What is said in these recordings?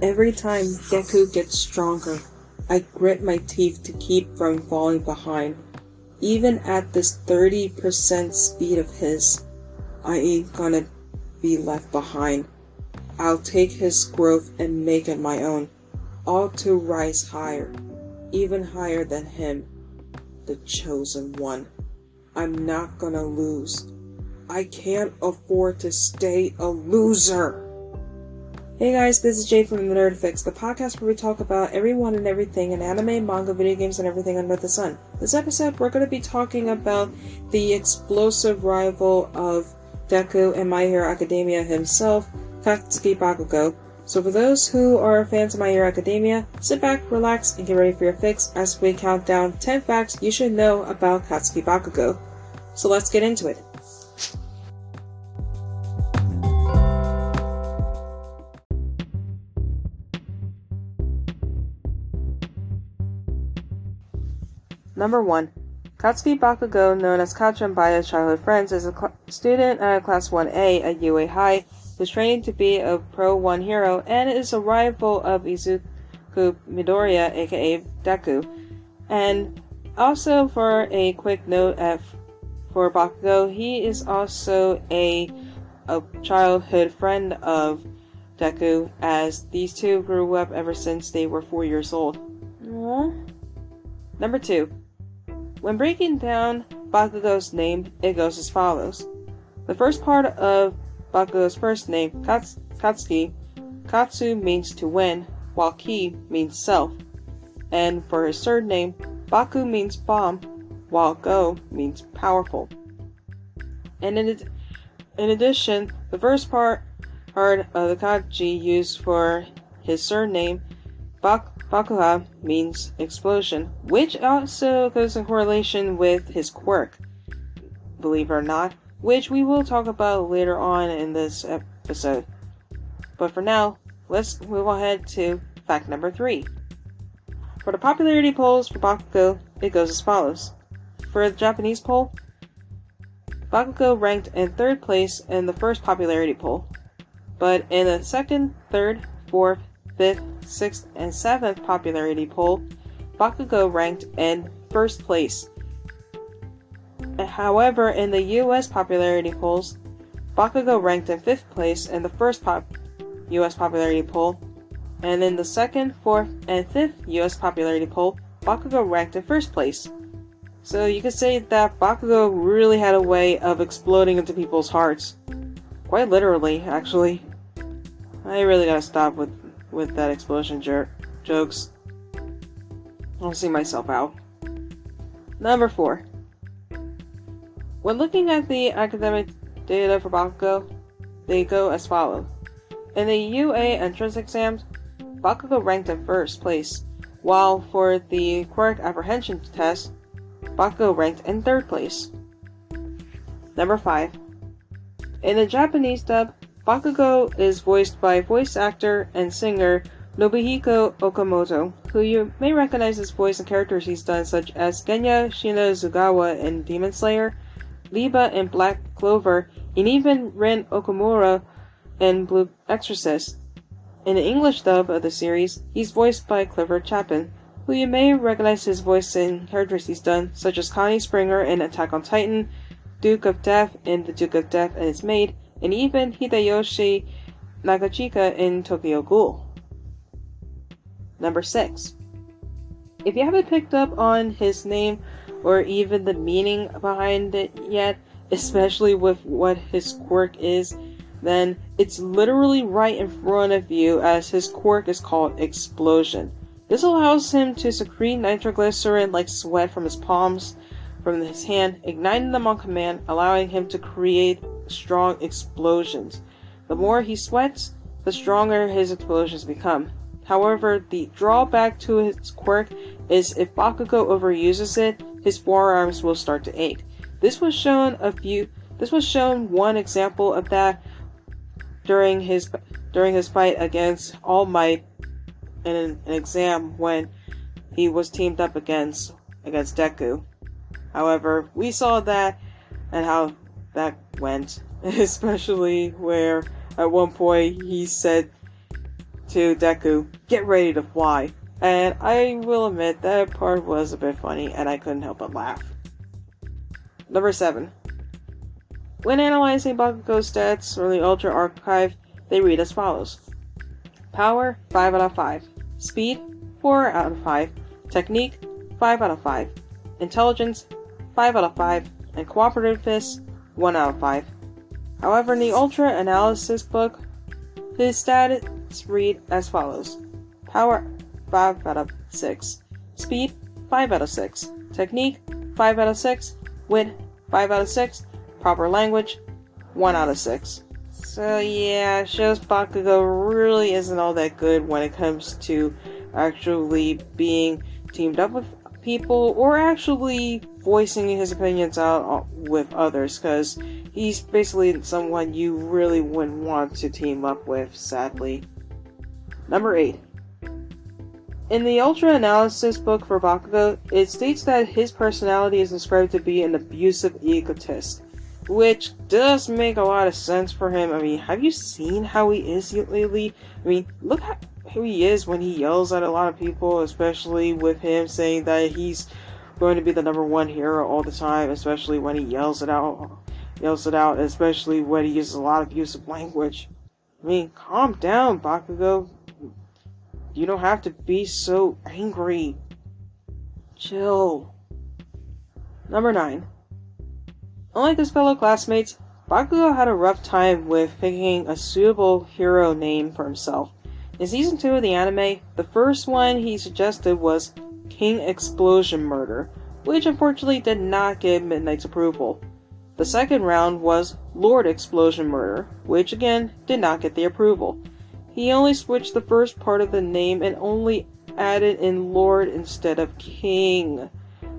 Every time Deku gets stronger, I grit my teeth to keep from falling behind. Even at this 30% speed of his, I ain't gonna be left behind. I'll take his growth and make it my own, all to rise higher, even higher than him, the chosen one. I'm not gonna lose. I can't afford to stay a loser. Hey guys, this is Jay from the Nerd Fix, the podcast where we talk about everyone and everything in anime, manga, video games, and everything under the sun. This episode, we're going to be talking about the explosive rival of Deku and My Hero Academia himself, Katsuki Bakugo. So for those who are fans of My Hero Academia, sit back, relax, and get ready for your fix as we count down 10 facts you should know about Katsuki Bakugo. So let's get into it. Number 1. Katsuki Bakugo, known as Kacchan by his childhood friends, is a cl- student at Class 1A at UA High, who's training to be a Pro 1 hero, and is a rival of Izuku Midoriya, aka Deku. And also, for a quick note at, for Bakugo, he is also a, a childhood friend of Deku, as these two grew up ever since they were four years old. Aww. Number 2. When breaking down Bakugo's name, it goes as follows. The first part of Bakugo's first name, Kats- Katsuki, Katsu means to win, while Ki means self. And for his surname, name, Baku means bomb, while Go means powerful. And in, ad- in addition, the first part, part of the kanji used for his surname, Bak- Bakuha means explosion, which also goes in correlation with his quirk, believe it or not, which we will talk about later on in this episode. But for now, let's move ahead to fact number three. For the popularity polls for Bakugo, it goes as follows. For the Japanese poll, Bakugo ranked in third place in the first popularity poll, but in the second, third, fourth, fifth, sixth, and seventh popularity poll, Bakugo ranked in first place. However, in the US popularity polls, Bakugo ranked in fifth place in the first pop- US popularity poll, and in the second, fourth, and fifth US popularity poll, Bakugo ranked in first place. So you could say that Bakugo really had a way of exploding into people's hearts. Quite literally, actually. I really gotta stop with with that explosion jer- jokes. I'll see myself out. Number four. When looking at the academic data for Bakugo, they go as follows. In the UA entrance exams, Bakugo ranked in first place, while for the quirk apprehension test, Bakugo ranked in third place. Number 5. In the Japanese dub, Bakugo is voiced by voice actor and singer Nobuhiko Okamoto, who you may recognize his voice in characters he's done such as Genya Shinazugawa in Demon Slayer, Liba in Black Clover, and even Rin Okamura in Blue Exorcist. In the English dub of the series, he's voiced by Clifford Chapin, who you may recognize his voice in characters he's done, such as Connie Springer in Attack on Titan, Duke of Death in The Duke of Death and His Maid, and even Hideyoshi Nagachika in Tokyo Ghoul. Number 6. If you haven't picked up on his name or even the meaning behind it yet, especially with what his quirk is, then it's literally right in front of you as his quirk is called Explosion. This allows him to secrete nitroglycerin like sweat from his palms, from his hand, igniting them on command, allowing him to create strong explosions. The more he sweats, the stronger his explosions become. However, the drawback to his quirk is if Bakugo overuses it, his forearms will start to ache. This was shown a few this was shown one example of that during his during his fight against All Might in an, an exam when he was teamed up against against Deku. However, we saw that and how that went, especially where at one point he said to Deku, get ready to fly. And I will admit that part was a bit funny and I couldn't help but laugh. Number 7. When analyzing Bakugo's stats from the Ultra Archive, they read as follows Power 5 out of 5, Speed 4 out of 5, Technique 5 out of 5, Intelligence 5 out of 5, and Cooperativeness 1 out of 5. However, in the Ultra Analysis book, his stats read as follows. Power 5 out of 6, Speed 5 out of 6, Technique 5 out of 6, Wit 5 out of 6, Proper Language 1 out of 6. So yeah, shows Bakugo really isn't all that good when it comes to actually being teamed up with people or actually voicing his opinions out uh, with others because he's basically someone you really wouldn't want to team up with, sadly. Number 8. In the Ultra Analysis book for Bakugo, it states that his personality is described to be an abusive egotist, which does make a lot of sense for him. I mean, have you seen how he is lately? I mean, look how who he is when he yells at a lot of people, especially with him saying that he's going to be the number one hero all the time, especially when he yells it out, yells it out, especially when he uses a lot of abusive language. I mean, calm down, Bakugo. You don't have to be so angry. Chill. Number 9. Unlike his fellow classmates, Bakugo had a rough time with picking a suitable hero name for himself. In season 2 of the anime, the first one he suggested was King Explosion Murder, which unfortunately did not get Midnight's approval. The second round was Lord Explosion Murder, which again did not get the approval. He only switched the first part of the name and only added in Lord instead of King.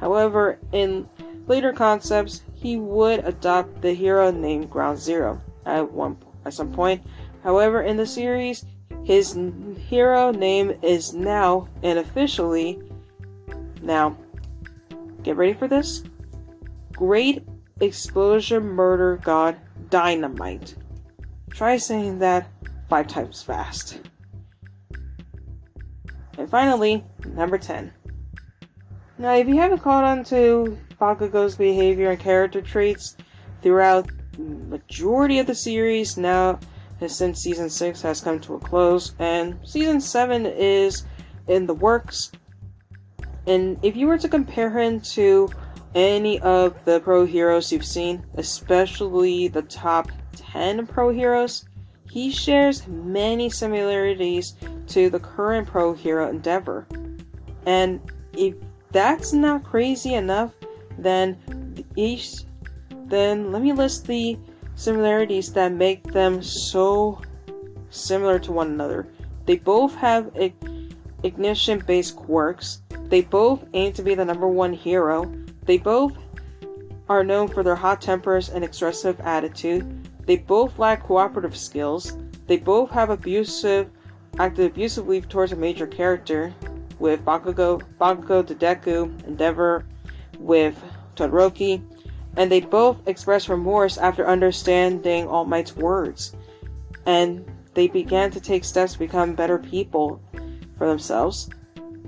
However, in later concepts, he would adopt the hero name Ground Zero at one at some point. However, in the series, his hero name is now and officially now. Get ready for this. Great Explosion Murder God Dynamite. Try saying that five times fast. And finally, number 10. Now, if you haven't caught on to Bakugo's behavior and character traits throughout the majority of the series, now since season 6 has come to a close, and season 7 is in the works. And if you were to compare him to any of the pro heroes you've seen, especially the top 10 pro heroes, he shares many similarities to the current pro hero Endeavor. And if that's not crazy enough, then each then let me list the similarities that make them so similar to one another. They both have ignition based quirks. They both aim to be the number one hero. They both are known for their hot tempers and expressive attitude. They both lack cooperative skills. They both have abusive, acted abusively towards a major character, with Bakugo, Bakugo to Deku, Endeavor, with Todoroki, and they both express remorse after understanding All Might's words. And they began to take steps to become better people for themselves.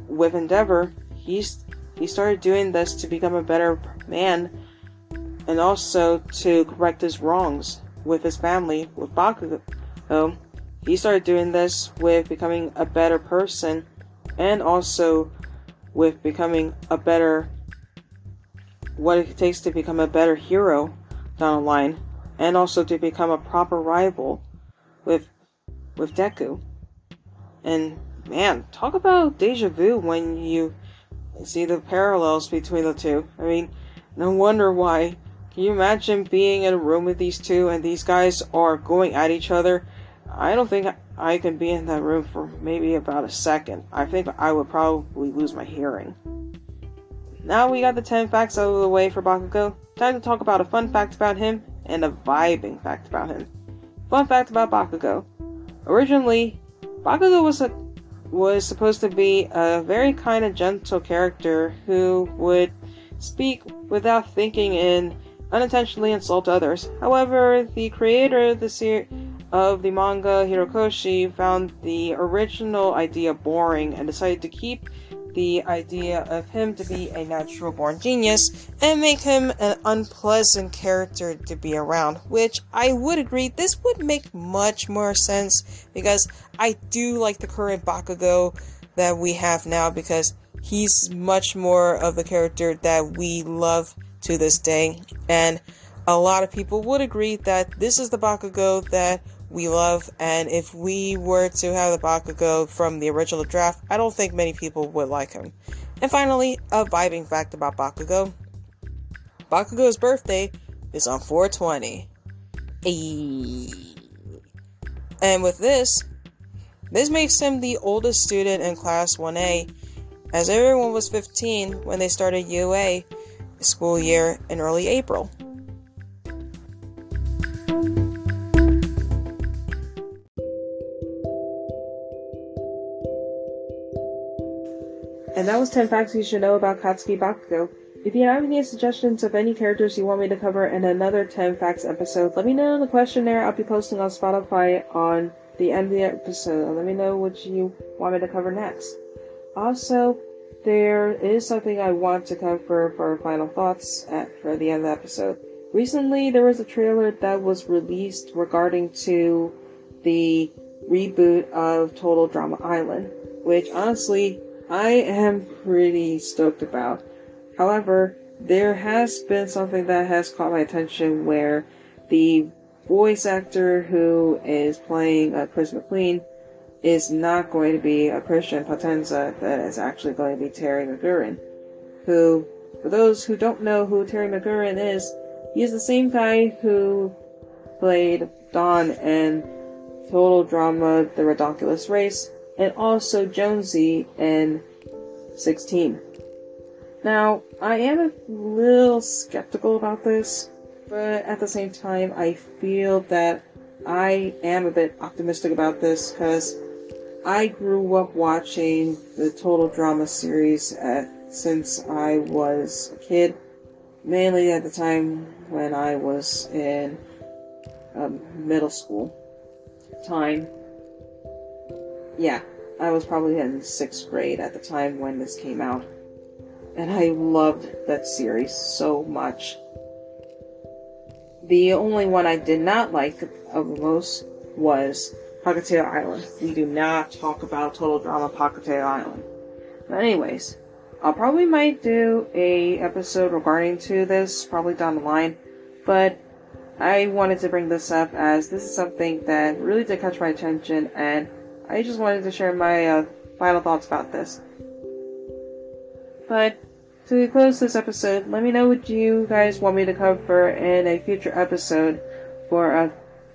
With Endeavor, he's he started doing this to become a better man and also to correct his wrongs with his family, with Bakugo. Um, he started doing this with becoming a better person and also with becoming a better what it takes to become a better hero down the line, and also to become a proper rival with with Deku. And man, talk about deja vu when you see the parallels between the two. I mean, no wonder why. Can you imagine being in a room with these two and these guys are going at each other? I don't think I can be in that room for maybe about a second. I think I would probably lose my hearing. Now we got the 10 facts out of the way for Bakugo, time to talk about a fun fact about him and a vibing fact about him. Fun fact about Bakugo. Originally, Bakugo was a was supposed to be a very kind of gentle character who would speak without thinking and unintentionally insult others. However, the creator of the ser- of the manga, Horikoshi found the original idea boring and decided to keep the idea of him to be a natural born genius and make him an unpleasant character to be around, which I would agree this would make much more sense because I do like the current Bakugo that we have now because he's much more of the character that we love to this day. And a lot of people would agree that this is the Bakugo that we love, and if we were to have the Bakugo from the original draft, I don't think many people would like him. And finally, a vibing fact about Bakugo. Bakugo's birthday is on 420. And with this, this makes him the oldest student in Class 1A, as everyone was 15 when they started UA school year in early April. And that was 10 facts you should know about Katsuki Bakugo. If you have any suggestions of any characters you want me to cover in another 10 facts episode, let me know in the questionnaire I'll be posting on Spotify on the end of the episode. Let me know what you want me to cover next. Also, there is something I want to cover for final thoughts at for the end of the episode. Recently, there was a trailer that was released regarding to the reboot of Total Drama Island, which honestly I am pretty stoked about. However, there has been something that has caught my attention where the voice actor who is playing uh, Chris McQueen is not going to be a Christian Potenza, that is actually going to be Terry McGurin, who, for those who don't know who Terry McGurin is, he is the same guy who played Don in Total Drama The Ridonkulous Race, and also Jonesy in 6teen. Now, I am a little skeptical about this, but at the same time, I feel that I am a bit optimistic about this because I grew up watching the Total Drama series at, since I was a kid, mainly at the time when I was in um, middle school time yeah, I was probably in sixth grade at the time when this came out. And I loved that series so much. The only one I did not like of the most was Pahkitew Island. We do not talk about Total Drama Pahkitew Island. But anyways, I'll probably might do a episode regarding to this probably down the line, but I wanted to bring this up as this is something that really did catch my attention and I just wanted to share my uh, final thoughts about this. But to close this episode, let me know what you guys want me to cover in a future episode for a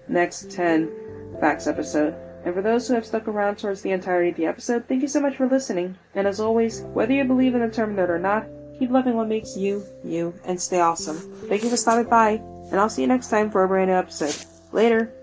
next 10 facts episode. And for those who have stuck around towards the entirety of the episode, thank you so much for listening. And as always, whether you believe in the term or not, keep loving what makes you, you, and stay awesome. Thank you for stopping by, and I'll see you next time for a brand new episode. Later!